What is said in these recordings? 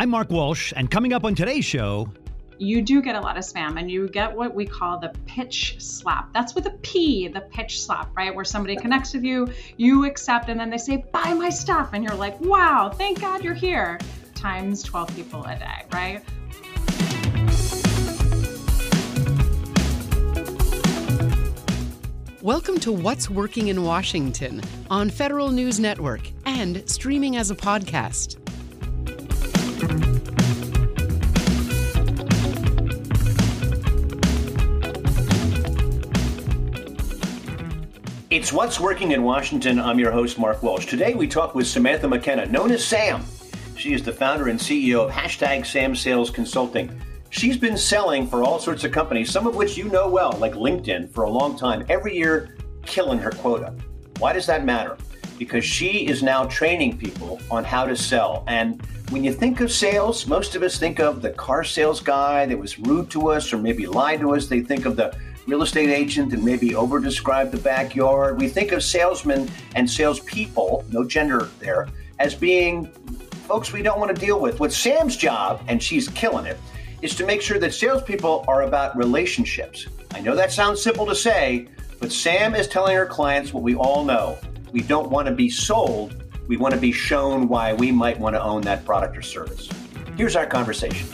I'm Mark Walsh, and coming up on today's show, you do get a lot of spam and you get what we call the pitch slap. That's with a P, the pitch slap, right? Where somebody connects with you, you accept, and then they say, buy my stuff. And you're like, wow, thank God you're here. Times 12 people a day, right? Welcome to What's Working in Washington on Federal News Network and streaming as a podcast. It's What's Working in Washington. I'm your host, Mark Walsh. Today we talk with Samantha McKenna, known as Sam. She is the founder and CEO of hashtag Sam Sales Consulting. She's been selling for all sorts of companies, some of which you know well, like LinkedIn, for a long time, every year killing her quota. Why does that matter? Because she is now training people on how to sell. And when you think of sales, most of us think of the car sales guy that was rude to us or maybe lied to us. They think of the real estate agent and maybe overdescribe the backyard. We think of salesmen and salespeople, no gender there, as being folks we don't want to deal with. What Sam's job, and she's killing it, is to make sure that salespeople are about relationships. I know that sounds simple to say, but Sam is telling her clients what we all know. We don't want to be sold, we want to be shown why we might want to own that product or service. Here's our conversation.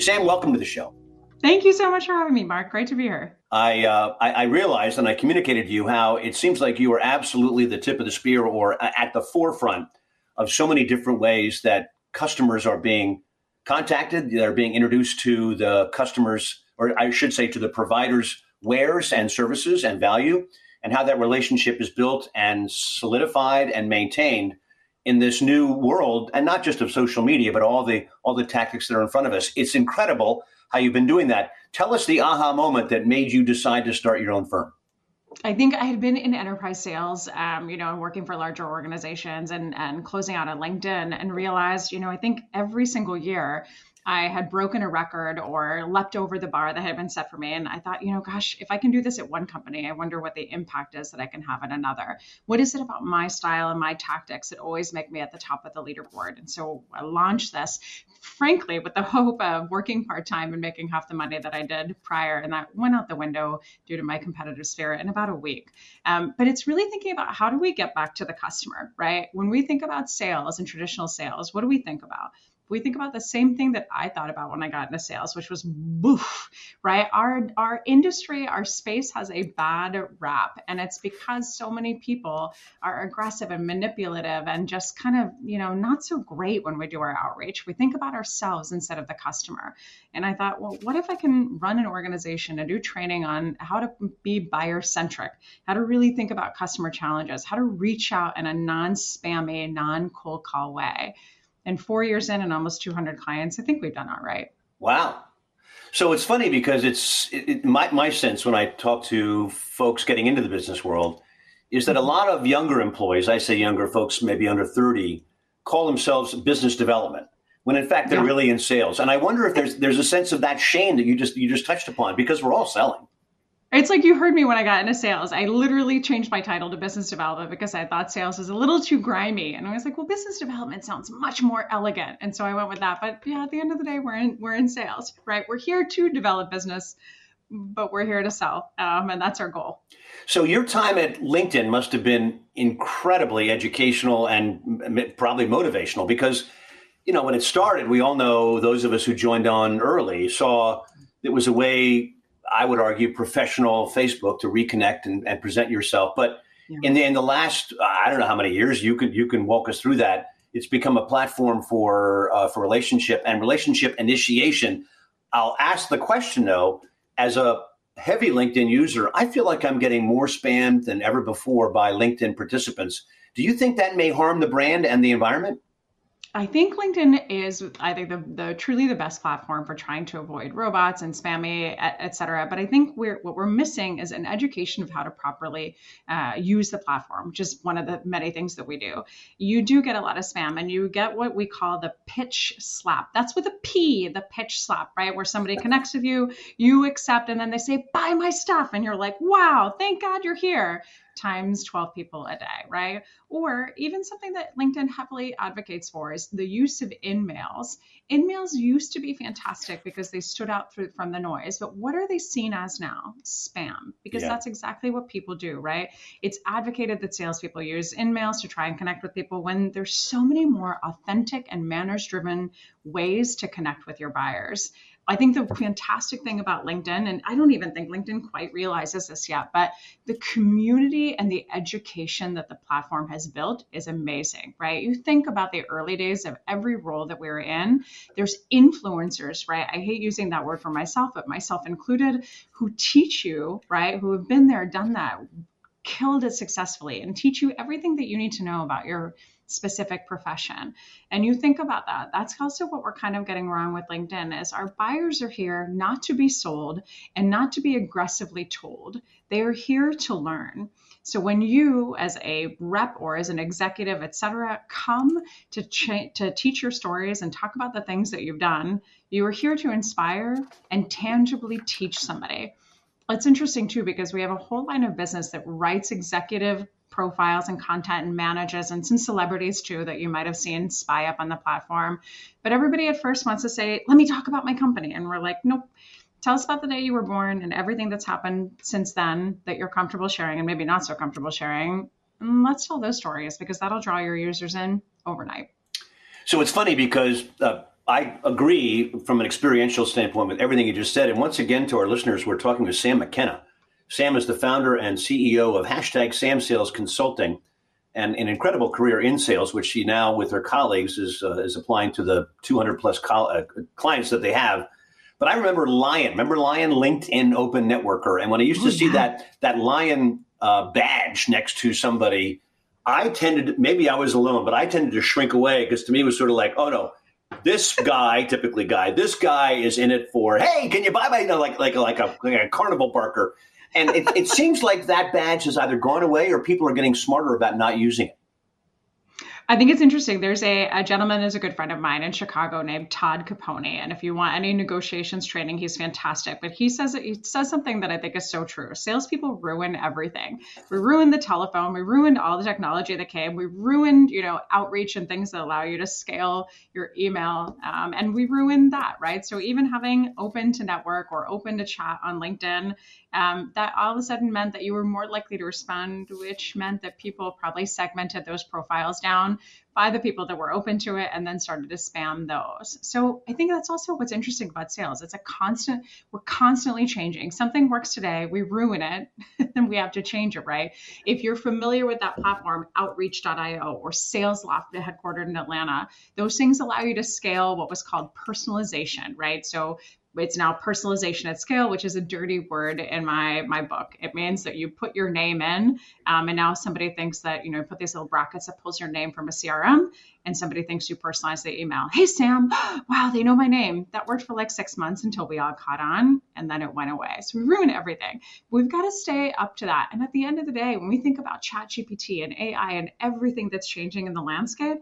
Sam, welcome to the show. Thank you so much for having me, Mark. Great to be here. I, uh, I, I realized and I communicated to you how it seems like you are absolutely the tip of the spear or at the forefront of so many different ways that customers are being contacted. They're being introduced to the customers, or I should say, to the providers' wares and services and value, and how that relationship is built and solidified and maintained in this new world, and not just of social media, but all the all the tactics that are in front of us. It's incredible how you've been doing that. Tell us the aha moment that made you decide to start your own firm. I think I had been in enterprise sales, um, you know, working for larger organizations and and closing out on LinkedIn, and realized, you know, I think every single year I had broken a record or leapt over the bar that had been set for me. And I thought, you know, gosh, if I can do this at one company, I wonder what the impact is that I can have at another. What is it about my style and my tactics that always make me at the top of the leaderboard? And so I launched this, frankly, with the hope of working part time and making half the money that I did prior. And that went out the window due to my competitive spirit in about a week. Um, but it's really thinking about how do we get back to the customer, right? When we think about sales and traditional sales, what do we think about? We think about the same thing that I thought about when I got into sales, which was boof, right? Our our industry, our space has a bad rap, and it's because so many people are aggressive and manipulative and just kind of, you know, not so great when we do our outreach. We think about ourselves instead of the customer. And I thought, well, what if I can run an organization and do training on how to be buyer centric, how to really think about customer challenges, how to reach out in a non-spammy, non-cold call way and four years in and almost 200 clients, I think we've done all right. Wow. So it's funny because it's it, my, my sense when I talk to folks getting into the business world is that a lot of younger employees, I say younger folks, maybe under 30, call themselves business development when in fact they're yeah. really in sales. And I wonder if there's there's a sense of that shame that you just you just touched upon because we're all selling. It's like you heard me when I got into sales. I literally changed my title to business development because I thought sales was a little too grimy. And I was like, well, business development sounds much more elegant. And so I went with that. But yeah, at the end of the day, we're in we're in sales, right? We're here to develop business, but we're here to sell. Um, and that's our goal. So your time at LinkedIn must have been incredibly educational and probably motivational because, you know, when it started, we all know those of us who joined on early saw it was a way I would argue, professional Facebook to reconnect and, and present yourself. But yeah. in the in the last, I don't know how many years you can you can walk us through that. It's become a platform for uh, for relationship and relationship initiation. I'll ask the question though, as a heavy LinkedIn user, I feel like I'm getting more spam than ever before by LinkedIn participants. Do you think that may harm the brand and the environment? I think LinkedIn is, I think, the, the truly the best platform for trying to avoid robots and spammy, et, et cetera. But I think we're, what we're missing is an education of how to properly uh, use the platform, which is one of the many things that we do. You do get a lot of spam and you get what we call the pitch slap. That's with a P, the pitch slap, right? Where somebody connects with you, you accept, and then they say, buy my stuff. And you're like, wow, thank God you're here times 12 people a day, right? Or even something that LinkedIn heavily advocates for is the use of InMails. InMails used to be fantastic because they stood out through, from the noise, but what are they seen as now? Spam, because yeah. that's exactly what people do, right? It's advocated that salespeople use InMails to try and connect with people when there's so many more authentic and manners driven ways to connect with your buyers. I think the fantastic thing about LinkedIn, and I don't even think LinkedIn quite realizes this yet, but the community and the education that the platform has built is amazing, right? You think about the early days of every role that we are in, there's influencers, right? I hate using that word for myself, but myself included, who teach you, right? Who have been there, done that, killed it successfully, and teach you everything that you need to know about your specific profession. And you think about that. That's also what we're kind of getting wrong with LinkedIn is our buyers are here not to be sold and not to be aggressively told. They are here to learn. So when you as a rep or as an executive, et cetera, come to, to teach your stories and talk about the things that you've done, you are here to inspire and tangibly teach somebody. It's interesting too because we have a whole line of business that writes executive profiles and content and manages and some celebrities too that you might have seen spy up on the platform. But everybody at first wants to say, let me talk about my company. And we're like, nope. Tell us about the day you were born and everything that's happened since then that you're comfortable sharing and maybe not so comfortable sharing. And let's tell those stories because that'll draw your users in overnight. So it's funny because uh, I agree from an experiential standpoint with everything you just said. And once again, to our listeners, we're talking with Sam McKenna Sam is the founder and CEO of hashtag Sam Sales Consulting and an incredible career in sales, which she now, with her colleagues, is, uh, is applying to the 200 plus col- uh, clients that they have. But I remember Lion. Remember Lion, LinkedIn Open Networker, and when I used to oh, see that that Lion uh, badge next to somebody, I tended maybe I was alone, but I tended to shrink away because to me it was sort of like, oh no, this guy, typically guy, this guy is in it for, hey, can you buy my, you know, like like like a, like a carnival barker and it, it seems like that badge has either gone away or people are getting smarter about not using it. I think it's interesting. There's a, a gentleman is a good friend of mine in Chicago named Todd Caponi, and if you want any negotiations training, he's fantastic. But he says he says something that I think is so true. Salespeople ruin everything. We ruined the telephone. We ruined all the technology that came. We ruined you know outreach and things that allow you to scale your email, um, and we ruined that, right? So even having open to network or open to chat on LinkedIn um, that all of a sudden meant that you were more likely to respond, which meant that people probably segmented those profiles down by the people that were open to it and then started to spam those. So I think that's also what's interesting about sales. It's a constant, we're constantly changing. Something works today, we ruin it, then we have to change it, right? If you're familiar with that platform, outreach.io or SalesLoft headquartered in Atlanta, those things allow you to scale what was called personalization, right? So it's now personalization at scale, which is a dirty word in my my book. It means that you put your name in, um, and now somebody thinks that you know put these little brackets that pulls your name from a CRM, and somebody thinks you personalize the email. Hey Sam, wow, they know my name. That worked for like six months until we all caught on, and then it went away. So we ruined everything. We've got to stay up to that. And at the end of the day, when we think about Chat GPT and AI and everything that's changing in the landscape,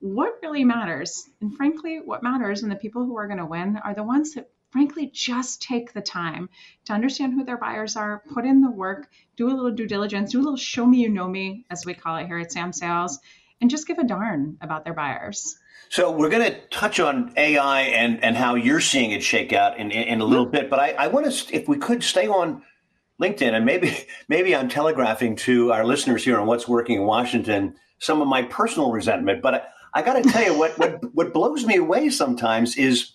what really matters, and frankly, what matters and the people who are going to win are the ones that frankly, just take the time to understand who their buyers are, put in the work, do a little due diligence, do a little show me you know me, as we call it here at Sam Sales, and just give a darn about their buyers. So we're going to touch on AI and, and how you're seeing it shake out in, in, in a little bit, but I, I want to, if we could stay on LinkedIn, and maybe maybe I'm telegraphing to our listeners here on what's working in Washington some of my personal resentment, but I, I got to tell you what, what what blows me away sometimes is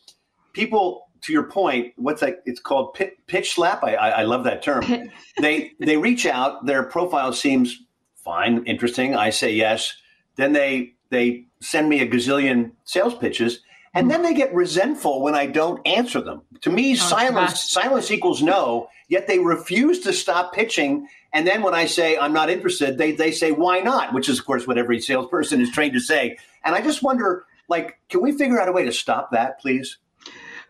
people to your point, what's that? It's called pitch slap. I, I, I love that term. they they reach out. Their profile seems fine, interesting. I say yes. Then they they send me a gazillion sales pitches, and mm-hmm. then they get resentful when I don't answer them. To me, oh, silence silence equals no. Yet they refuse to stop pitching. And then when I say I'm not interested, they they say why not? Which is of course what every salesperson is trained to say. And I just wonder, like, can we figure out a way to stop that, please?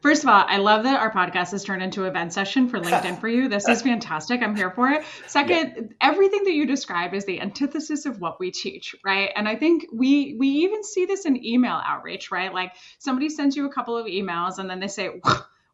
First of all, I love that our podcast has turned into event session for LinkedIn for you. This is fantastic. I'm here for it. Second, yeah. everything that you described is the antithesis of what we teach, right? And I think we we even see this in email outreach, right? Like somebody sends you a couple of emails and then they say,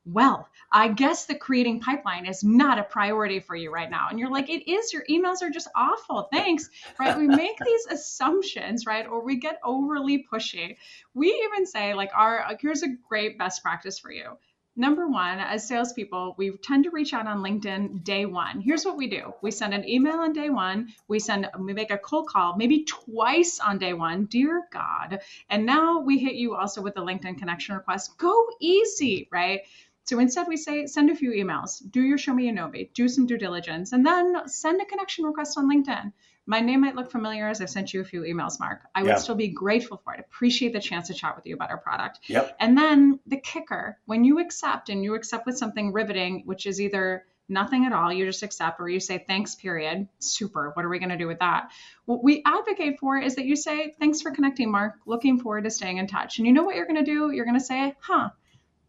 well, I guess the creating pipeline is not a priority for you right now. And you're like, it is. Your emails are just awful. Thanks. Right. We make these assumptions, right? Or we get overly pushy. We even say, like, our uh, here's a great best practice for you. Number one, as salespeople, we tend to reach out on LinkedIn day one. Here's what we do we send an email on day one, we send, we make a cold call maybe twice on day one. Dear God. And now we hit you also with the LinkedIn connection request. Go easy, right? So instead, we say send a few emails, do your show me you know me, do some due diligence, and then send a connection request on LinkedIn. My name might look familiar as I've sent you a few emails, Mark. I would still be grateful for it. Appreciate the chance to chat with you about our product. Yep. And then the kicker when you accept and you accept with something riveting, which is either nothing at all, you just accept, or you say thanks, period. Super. What are we going to do with that? What we advocate for is that you say thanks for connecting, Mark. Looking forward to staying in touch. And you know what you're going to do? You're going to say, huh,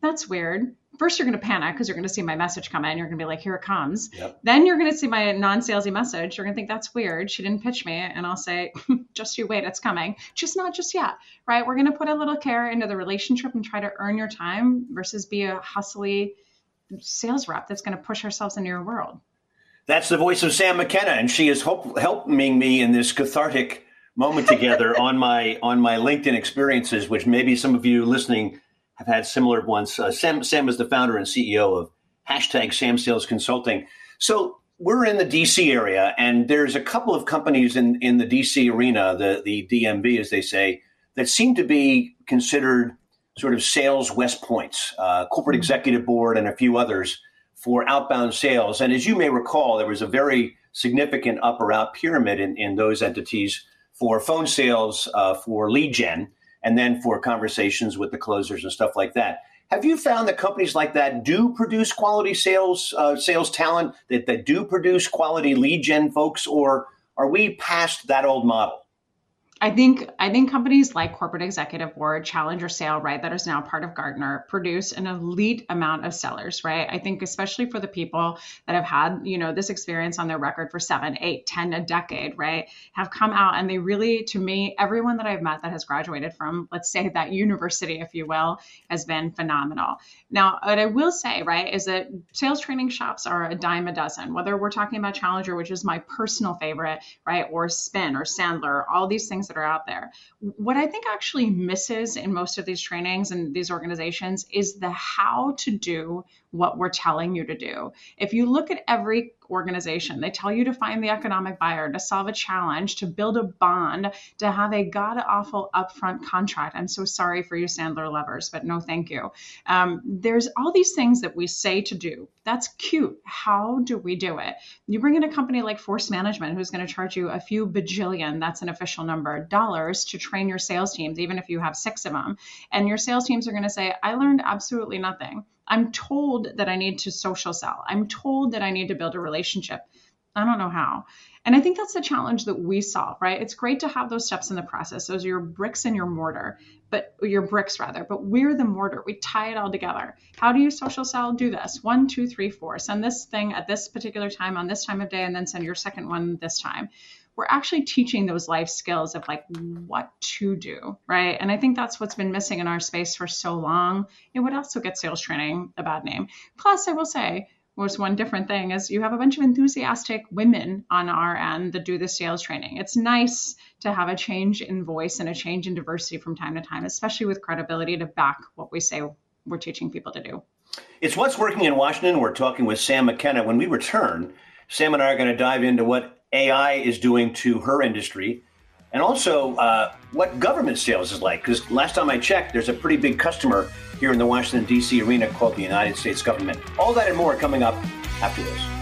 that's weird first you're going to panic because you're going to see my message come in. You're going to be like, here it comes. Yep. Then you're going to see my non-salesy message. You're going to think that's weird. She didn't pitch me. And I'll say, just you wait, it's coming. Just not just yet, right? We're going to put a little care into the relationship and try to earn your time versus be a hustly sales rep that's going to push ourselves into your world. That's the voice of Sam McKenna, and she is helping me in this cathartic moment together on my on my LinkedIn experiences, which maybe some of you listening have had similar ones. Uh, Sam, Sam is the founder and CEO of hashtag Sam Sales Consulting. So we're in the DC area, and there's a couple of companies in, in the DC arena, the, the DMV, as they say, that seem to be considered sort of sales West Points, uh, corporate executive board, and a few others for outbound sales. And as you may recall, there was a very significant up or out pyramid in, in those entities for phone sales, uh, for lead gen, and then for conversations with the closers and stuff like that. Have you found that companies like that do produce quality sales uh, sales talent that, that do produce quality lead gen folks, or are we past that old model? I think I think companies like Corporate Executive Board, Challenger Sale, right, that is now part of Gartner, produce an elite amount of sellers, right? I think especially for the people that have had, you know, this experience on their record for seven, eight, ten, a decade, right, have come out and they really, to me, everyone that I've met that has graduated from, let's say that university, if you will, has been phenomenal. Now, what I will say, right, is that sales training shops are a dime a dozen. Whether we're talking about Challenger, which is my personal favorite, right, or Spin or Sandler, all these things that are out there. What I think actually misses in most of these trainings and these organizations is the how to do what we're telling you to do. If you look at every organization, they tell you to find the economic buyer, to solve a challenge, to build a bond, to have a god awful upfront contract. I'm so sorry for you Sandler lovers, but no thank you. Um, there's all these things that we say to do. That's cute. How do we do it? You bring in a company like Force Management who's going to charge you a few bajillion, that's an official number, dollars to train your sales teams, even if you have six of them. And your sales teams are going to say, I learned absolutely nothing. I'm told that I need to social sell. I'm told that I need to build a relationship. I don't know how. And I think that's the challenge that we solve, right? It's great to have those steps in the process. Those are your bricks and your mortar, but your bricks rather, but we're the mortar. We tie it all together. How do you social sell? Do this one, two, three, four. Send this thing at this particular time on this time of day, and then send your second one this time we're actually teaching those life skills of like what to do, right? And I think that's what's been missing in our space for so long. It would also get sales training a bad name. Plus, I will say, was one different thing is you have a bunch of enthusiastic women on our end that do the sales training. It's nice to have a change in voice and a change in diversity from time to time, especially with credibility to back what we say we're teaching people to do. It's what's working in Washington. We're talking with Sam McKenna. When we return, Sam and I are going to dive into what AI is doing to her industry, and also uh, what government sales is like. Because last time I checked, there's a pretty big customer here in the Washington, D.C. arena called the United States government. All that and more coming up after this.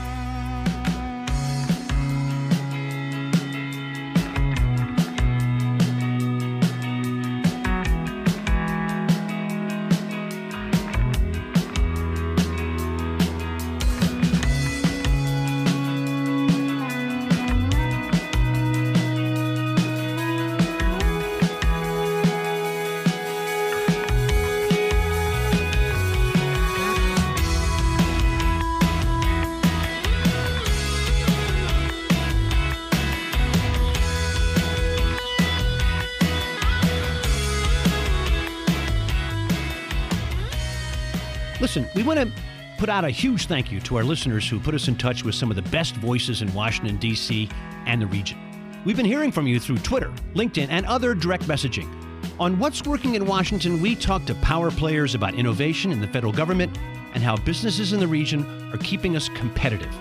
Out a huge thank you to our listeners who put us in touch with some of the best voices in Washington, D.C. and the region. We've been hearing from you through Twitter, LinkedIn, and other direct messaging. On What's Working in Washington, we talk to power players about innovation in the federal government and how businesses in the region are keeping us competitive.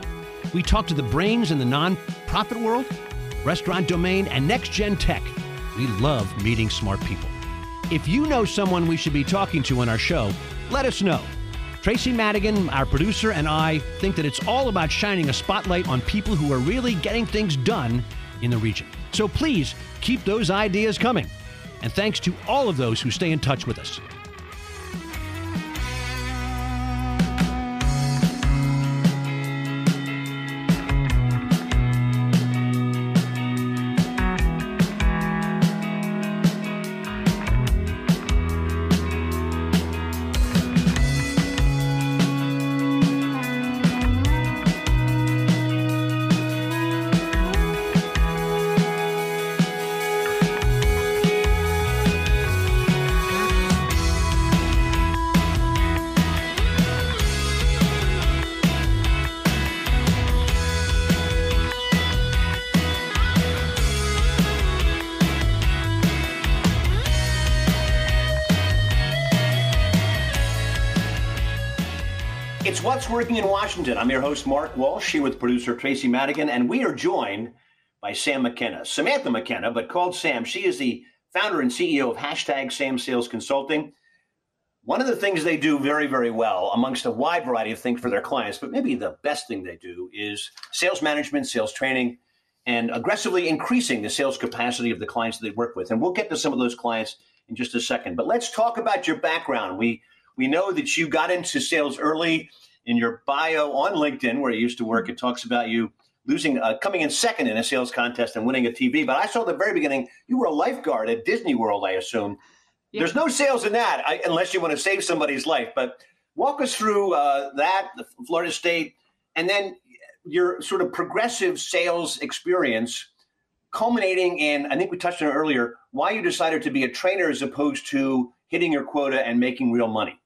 We talk to the brains in the nonprofit world, restaurant domain, and next gen tech. We love meeting smart people. If you know someone we should be talking to on our show, let us know. Tracy Madigan, our producer, and I think that it's all about shining a spotlight on people who are really getting things done in the region. So please keep those ideas coming. And thanks to all of those who stay in touch with us. Working in Washington. I'm your host, Mark Walsh, here with producer Tracy Madigan, and we are joined by Sam McKenna. Samantha McKenna, but called Sam. She is the founder and CEO of hashtag Sam Sales Consulting. One of the things they do very, very well, amongst a wide variety of things for their clients, but maybe the best thing they do is sales management, sales training, and aggressively increasing the sales capacity of the clients that they work with. And we'll get to some of those clients in just a second. But let's talk about your background. We we know that you got into sales early. In your bio on LinkedIn, where you used to work, it talks about you losing, uh, coming in second in a sales contest and winning a TV. But I saw at the very beginning you were a lifeguard at Disney World, I assume. Yeah. There's no sales in that I, unless you want to save somebody's life. But walk us through uh, that, the Florida State, and then your sort of progressive sales experience culminating in, I think we touched on it earlier, why you decided to be a trainer as opposed to hitting your quota and making real money.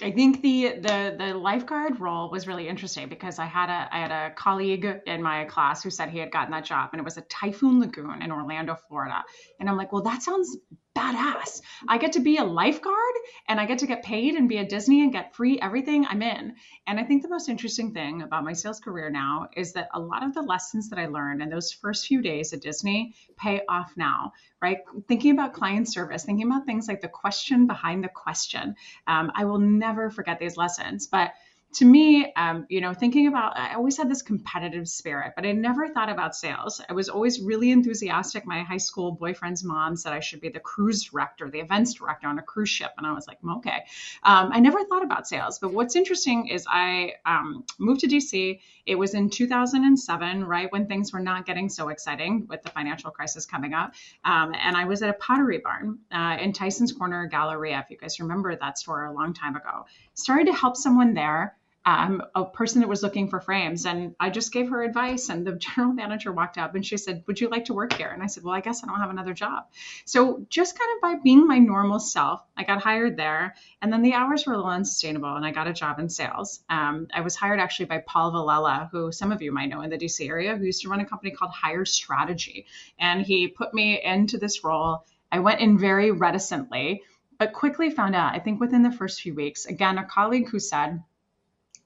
I think the the the lifeguard role was really interesting because I had a I had a colleague in my class who said he had gotten that job and it was a Typhoon Lagoon in Orlando, Florida. And I'm like, well, that sounds badass. I get to be a lifeguard and I get to get paid and be at Disney and get free everything. I'm in. And I think the most interesting thing about my sales career now is that a lot of the lessons that I learned in those first few days at Disney pay off now, right? Thinking about client service, thinking about things like the question behind the question. Um, I will never forget these lessons. But to me, um, you know, thinking about, I always had this competitive spirit, but I never thought about sales. I was always really enthusiastic. My high school boyfriend's mom said I should be the cruise director, the events director on a cruise ship. And I was like, okay. Um, I never thought about sales. But what's interesting is I um, moved to DC. It was in 2007, right when things were not getting so exciting with the financial crisis coming up. Um, and I was at a pottery barn uh, in Tyson's Corner Galleria, if you guys remember that store a long time ago. Started to help someone there um, a person that was looking for frames. And I just gave her advice. And the general manager walked up and she said, Would you like to work here? And I said, Well, I guess I don't have another job. So just kind of by being my normal self, I got hired there. And then the hours were a little unsustainable and I got a job in sales. Um, I was hired actually by Paul Villella, who some of you might know in the DC area, who used to run a company called Hire Strategy. And he put me into this role. I went in very reticently, but quickly found out, I think within the first few weeks, again, a colleague who said,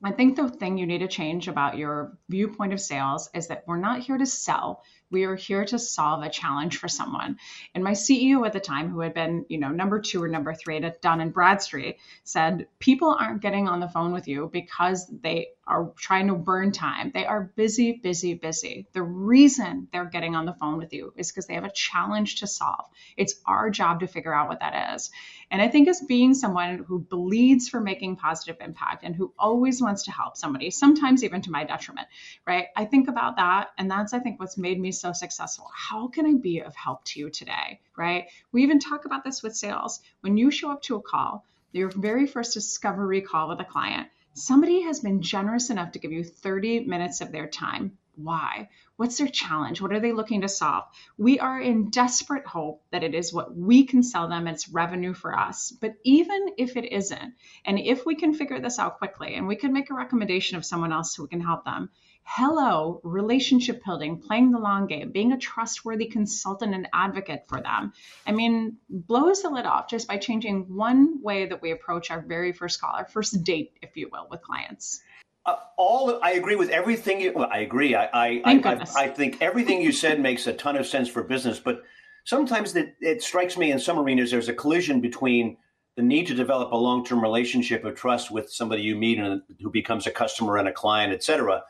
I think the thing you need to change about your viewpoint of sales is that we're not here to sell. We are here to solve a challenge for someone. And my CEO at the time, who had been, you know, number two or number three at Dun and Bradstreet, said people aren't getting on the phone with you because they are trying to burn time. They are busy, busy, busy. The reason they're getting on the phone with you is because they have a challenge to solve. It's our job to figure out what that is. And I think as being someone who bleeds for making positive impact and who always wants to help somebody, sometimes even to my detriment, right? I think about that. And that's, I think, what's made me so successful. How can I be of help to you today, right? We even talk about this with sales. When you show up to a call, your very first discovery call with a client, somebody has been generous enough to give you 30 minutes of their time why? What's their challenge? What are they looking to solve? We are in desperate hope that it is what we can sell them, it's revenue for us. But even if it isn't, and if we can figure this out quickly and we can make a recommendation of someone else who can help them, hello, relationship building, playing the long game, being a trustworthy consultant and advocate for them. I mean, blows the lid off just by changing one way that we approach our very first call, our first date, if you will, with clients. Uh, all I agree with everything you. Well, I agree. I I, I, I, think everything you said makes a ton of sense for business, but sometimes that it strikes me in some arenas there's a collision between the need to develop a long-term relationship of trust with somebody you meet and who becomes a customer and a client, et cetera,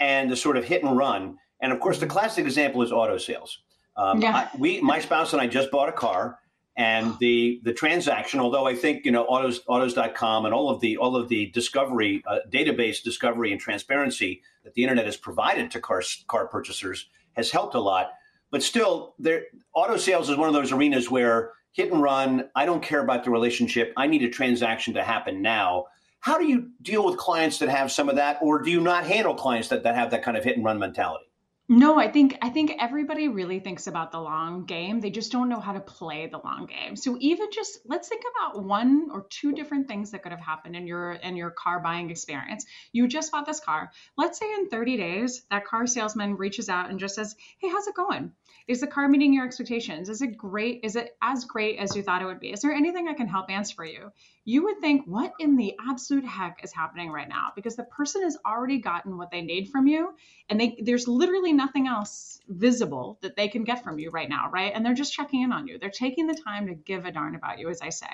and the sort of hit and run. And of course, the classic example is auto sales. Um, yeah. I, we, my spouse and I just bought a car, and the the transaction, although I think you know autos autos.com and all of the all of the discovery uh, database discovery and transparency that the internet has provided to car car purchasers has helped a lot. But still, there auto sales is one of those arenas where hit and run. I don't care about the relationship. I need a transaction to happen now. How do you deal with clients that have some of that, or do you not handle clients that, that have that kind of hit and run mentality? No, I think I think everybody really thinks about the long game. They just don't know how to play the long game. So even just let's think about one or two different things that could have happened in your in your car buying experience. You just bought this car. Let's say in 30 days that car salesman reaches out and just says, "Hey, how's it going? Is the car meeting your expectations? Is it great? Is it as great as you thought it would be? Is there anything I can help answer for you?" You would think, "What in the absolute heck is happening right now?" Because the person has already gotten what they need from you and they there's literally nothing else visible that they can get from you right now, right? And they're just checking in on you. They're taking the time to give a darn about you, as I say,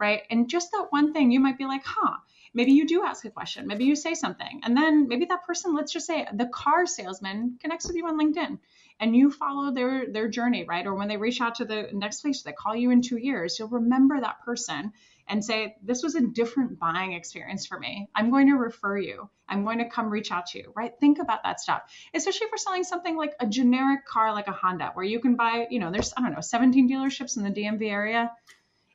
right? And just that one thing, you might be like, huh, maybe you do ask a question, maybe you say something, and then maybe that person, let's just say the car salesman connects with you on LinkedIn and you follow their their journey, right? Or when they reach out to the next place, they call you in two years, you'll remember that person and say, This was a different buying experience for me. I'm going to refer you. I'm going to come reach out to you, right? Think about that stuff, especially if we're selling something like a generic car like a Honda, where you can buy, you know, there's, I don't know, 17 dealerships in the DMV area.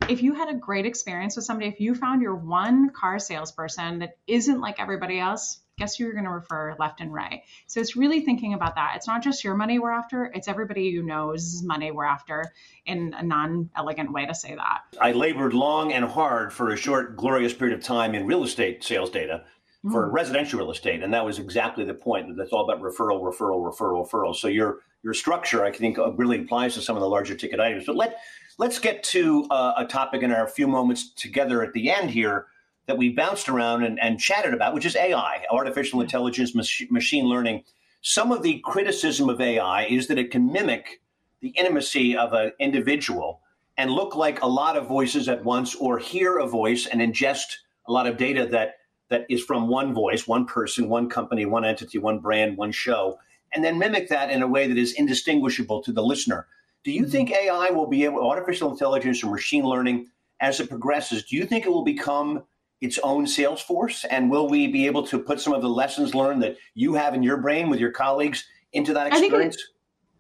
If you had a great experience with somebody, if you found your one car salesperson that isn't like everybody else, guess who you're going to refer left and right. So it's really thinking about that. It's not just your money we're after, it's everybody you know's money we're after in a non elegant way to say that. I labored long and hard for a short, glorious period of time in real estate sales data for mm. residential real estate. And that was exactly the point. That's all about referral, referral, referral, referral. So your your structure, I think, uh, really applies to some of the larger ticket items. But let let's get to uh, a topic in our few moments together at the end here that we bounced around and, and chatted about, which is AI, artificial intelligence, mach- machine learning. Some of the criticism of AI is that it can mimic the intimacy of an individual and look like a lot of voices at once or hear a voice and ingest a lot of data that that is from one voice, one person, one company, one entity, one brand, one show, and then mimic that in a way that is indistinguishable to the listener. Do you mm-hmm. think AI will be able, artificial intelligence or machine learning, as it progresses, do you think it will become its own sales force? And will we be able to put some of the lessons learned that you have in your brain with your colleagues into that experience?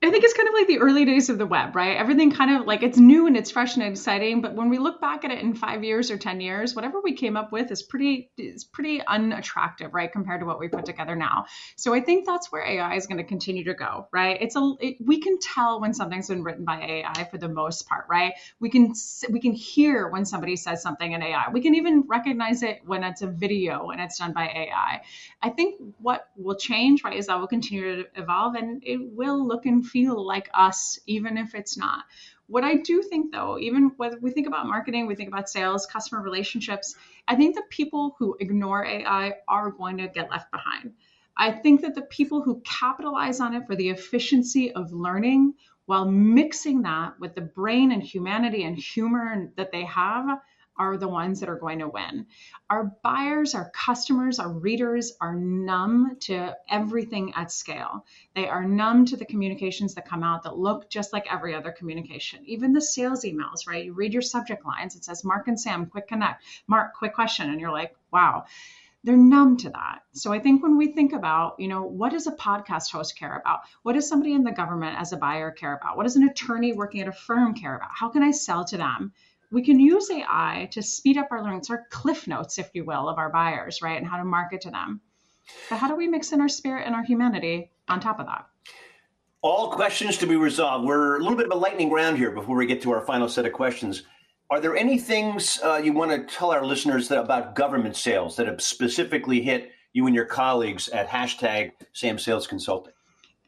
I think it's kind of like the early days of the web, right? Everything kind of like it's new and it's fresh and exciting, but when we look back at it in 5 years or 10 years, whatever we came up with is pretty is pretty unattractive, right, compared to what we put together now. So I think that's where AI is going to continue to go, right? It's a it, we can tell when something's been written by AI for the most part, right? We can we can hear when somebody says something in AI. We can even recognize it when it's a video and it's done by AI. I think what will change, right, is that will continue to evolve and it will look and feel like us, even if it's not. What I do think, though, even whether we think about marketing, we think about sales, customer relationships, I think the people who ignore AI are going to get left behind. I think that the people who capitalize on it for the efficiency of learning while mixing that with the brain and humanity and humor that they have are the ones that are going to win. Our buyers, our customers, our readers are numb to everything at scale. They are numb to the communications that come out that look just like every other communication. Even the sales emails, right? You read your subject lines, it says Mark and Sam, quick connect, Mark, quick question. And you're like, wow they're numb to that. So I think when we think about, you know, what does a podcast host care about? What does somebody in the government as a buyer care about? What does an attorney working at a firm care about? How can I sell to them? We can use AI to speed up our learning. It's our cliff notes, if you will, of our buyers, right? And how to market to them. But how do we mix in our spirit and our humanity on top of that. All questions to be resolved. We're a little bit of a lightning round here before we get to our final set of questions. Are there any things uh, you want to tell our listeners about government sales that have specifically hit you and your colleagues at hashtag Sam Sales Consulting?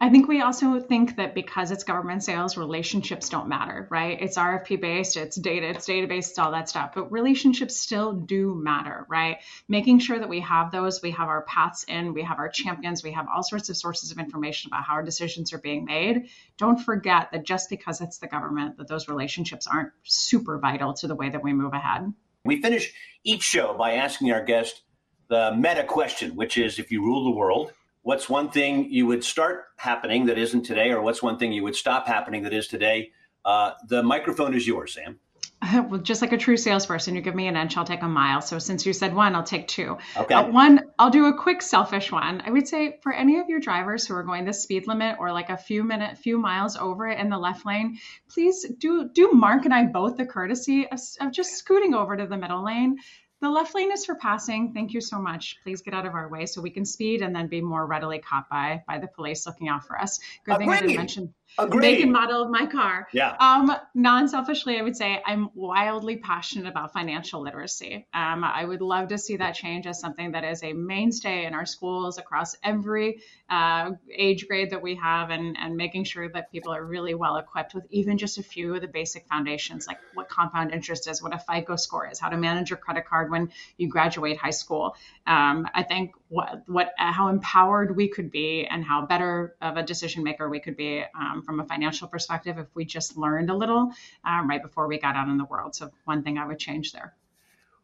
I think we also think that because it's government sales, relationships don't matter, right? It's RFP based, it's data, it's database, it's all that stuff. But relationships still do matter, right? Making sure that we have those, we have our paths in, we have our champions, we have all sorts of sources of information about how our decisions are being made. Don't forget that just because it's the government, that those relationships aren't super vital to the way that we move ahead. We finish each show by asking our guest the meta question, which is if you rule the world, what's one thing you would start happening that isn't today, or what's one thing you would stop happening that is today? Uh, the microphone is yours, Sam. Well, just like a true salesperson, you give me an inch, I'll take a mile. So since you said one, I'll take two. Okay. Uh, one, I'll do a quick selfish one. I would say for any of your drivers who are going the speed limit or like a few minute, few miles over it in the left lane, please do do Mark and I both the courtesy of, of just scooting over to the middle lane. The left lane is for passing. Thank you so much. Please get out of our way so we can speed and then be more readily caught by by the police looking out for us. Good thing I didn't mention Agreed. make and model of my car. Yeah. Um, non-selfishly, I would say I'm wildly passionate about financial literacy. Um, I would love to see that change as something that is a mainstay in our schools across every uh, age grade that we have, and and making sure that people are really well equipped with even just a few of the basic foundations, like what compound interest is, what a FICO score is, how to manage your credit card when you graduate high school. Um, I think what what how empowered we could be and how better of a decision maker we could be um, from a financial perspective if we just learned a little um, right before we got out in the world. So one thing I would change there.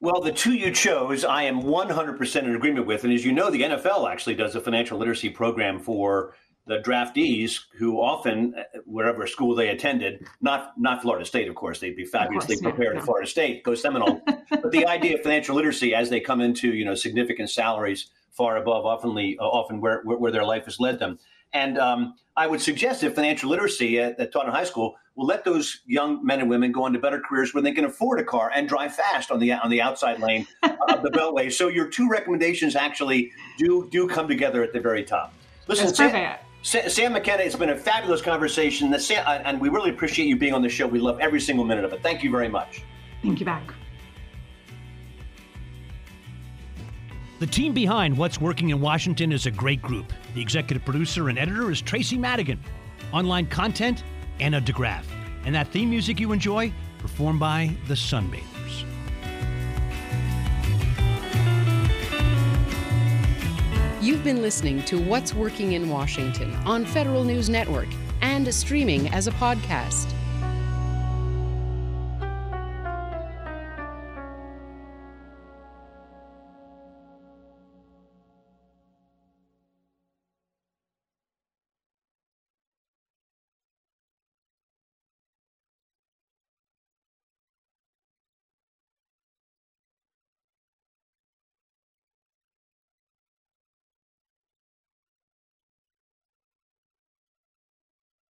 Well, the two you chose, I am 100% in agreement with. And as you know, the NFL actually does a financial literacy program for the draftees who often, wherever school they attended, not not Florida State, of course, they'd be fabulously course, prepared yeah, at Florida State, go Seminole. but the idea of financial literacy as they come into you know significant salaries far above oftenly often where, where their life has led them. And um, I would suggest that financial literacy at, at Taunton High School will let those young men and women go into better careers when they can afford a car and drive fast on the on the outside lane of the beltway. So your two recommendations actually do do come together at the very top. Listen, Sam, Sam McKenna, it's been a fabulous conversation, and we really appreciate you being on the show. We love every single minute of it. Thank you very much. Thank you back. The team behind What's Working in Washington is a great group. The executive producer and editor is Tracy Madigan. Online content, Anna DeGraff. And that theme music you enjoy, performed by the Sunbathers. You've been listening to What's Working in Washington on Federal News Network and streaming as a podcast.